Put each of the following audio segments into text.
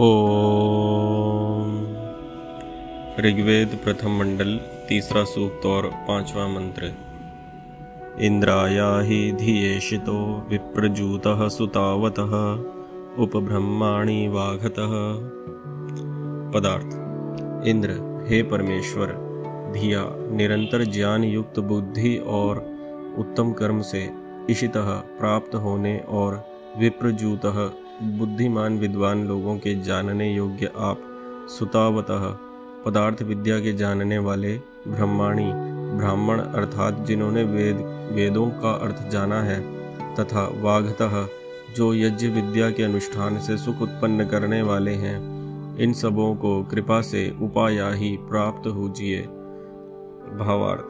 ओम। ऋग्वेद प्रथम मंडल, तीसरा सूक्त और पांचवा मंत्र। इंद्राया ही धियेशितो विप्रजूतः सुतावतः, उपब्रह्माणि वाघतः। पदार्थ। इंद्र, हे परमेश्वर, धिया, निरंतर ज्ञान युक्त बुद्धि और उत्तम कर्म से इशितः प्राप्त होने और विप्रजूतः बुद्धिमान, विद्वान लोगों के जानने योग्य आप सुतावतः पदार्थ विद्या के जानने वाले ब्रह्माणी, ब्राह्मण अर्थात जिन्होंने वेद, वेदों का अर्थ जाना है, तथा वाघतः जो यज्ञ विद्या के अनुष्ठान से सुख उत्पन्न करने वाले हैं, इन सबों को कृपा से उपाया ही प्राप्त होजिए भावार्थ।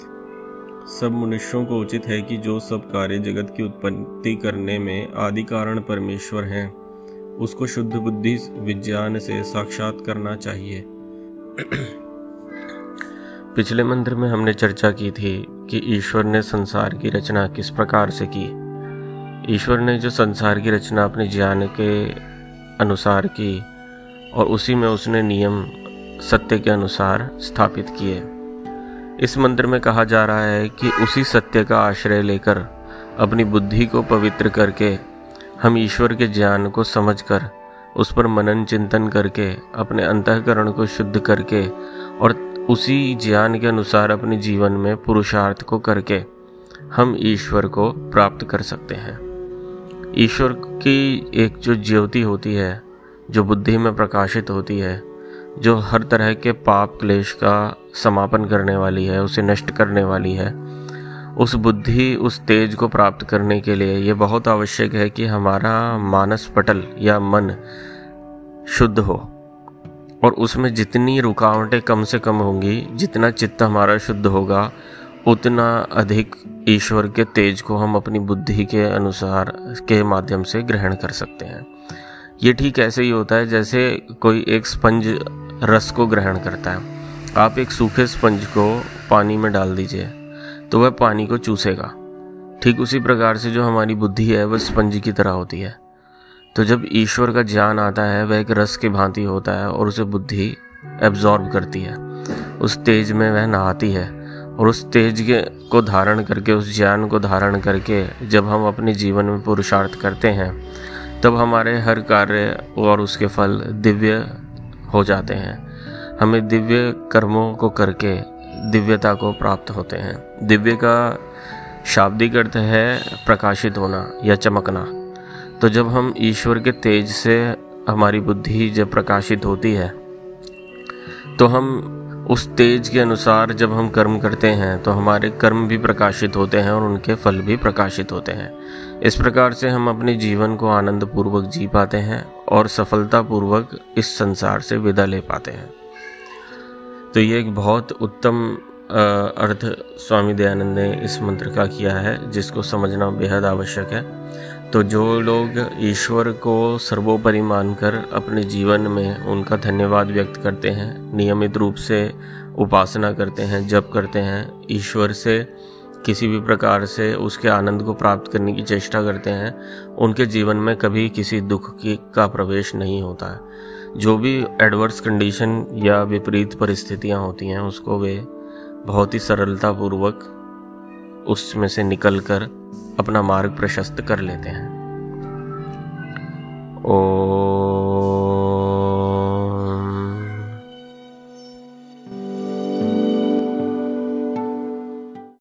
सब मनुष्यों को उचित है कि जो सब कार्य जगत की उत्पत्ति करने में आदि कारण परमेश्वर हैं उसको शुद्ध बुद्धि विज्ञान से साक्षात करना चाहिए। पिछले मंत्र में हमने चर्चा की थी कि ईश्वर ने संसार की रचना किस प्रकार से की। ईश्वर ने जो संसार की रचना अपने ज्ञान के अनुसार की, और उसी में उसने नियम सत्य के अनुसार स्थापित किए। इस मंत्र में कहा जा रहा है कि उसी सत्य का आश्रय लेकर अपनी बुद्धि को पवित्र करके हम ईश्वर के ज्ञान को समझकर, उस पर मनन चिंतन करके, अपने अंतकरण को शुद्ध करके और उसी ज्ञान के अनुसार अपने जीवन में पुरुषार्थ को करके हम ईश्वर को प्राप्त कर सकते हैं। ईश्वर की एक जो ज्योति होती है, जो बुद्धि में प्रकाशित होती है, जो हर तरह के पाप क्लेश का समापन करने वाली है, उसे नष्ट करने वाली है उस बुद्धि, उस तेज को प्राप्त करने के लिए ये बहुत आवश्यक है कि हमारा मानस पटल या मन शुद्ध हो। और उसमें जितनी रुकावटें कम से कम होंगी, जितना चित्त हमारा शुद्ध होगा, उतना अधिक ईश्वर के तेज को हम अपनी बुद्धि के अनुसार, के माध्यम से ग्रहण कर सकते हैं। ये ठीक ऐसे ही होता है जैसे कोई एक स्पंज रस को ग्रहण करता है। आप एक सूखे स्पंज को पानी में डाल दीजिए। तो वह पानी को चूसेगा। ठीक उसी प्रकार से जो हमारी बुद्धि है, वह स्पंज की तरह होती है। तो जब ईश्वर का ज्ञान आता है, वह एक रस की भांति होता है और उसे बुद्धि एब्जॉर्ब करती है। उस तेज में वह नहाती है और उस तेज के को धारण करके, उस ज्ञान को धारण करके जब हम अपने जीवन में पुरुषार्थ करते हैं, तब हमारे हर कार्य और उसके फल दिव्य हो जाते हैं। हमें दिव्य कर्मों को करके दिव्यता को प्राप्त होते हैं। दिव्य का शाब्दिक अर्थ है प्रकाशित होना या चमकना। तो जब हम ईश्वर के तेज से हमारी बुद्धि जब प्रकाशित होती है तो हम उस तेज के अनुसार जब हम कर्म करते हैं तो हमारे कर्म भी प्रकाशित होते हैं और उनके फल भी प्रकाशित होते हैं। इस प्रकार से हम अपने जीवन को आनंद पूर्वक जी पाते हैं और सफलतापूर्वक इस संसार से विदा ले पाते हैं। तो ये एक बहुत उत्तम अर्थ स्वामी दयानंद ने इस मंत्र का किया है, जिसको समझना बेहद आवश्यक है। तो जो लोग ईश्वर को सर्वोपरि मानकर अपने जीवन में उनका धन्यवाद व्यक्त करते हैं, नियमित रूप से उपासना करते हैं, जप करते हैं, ईश्वर से किसी भी प्रकार से उसके आनंद को प्राप्त करने की चेष्टा करते हैं, उनके जीवन में कभी किसी दुख की, का प्रवेश नहीं होता है। जो भी एडवर्स कंडीशन या विपरीत परिस्थितियाँ होती हैं, उसको वे बहुत ही सरलतापूर्वक उसमें से निकलकर अपना मार्ग प्रशस्त कर लेते हैं। ओ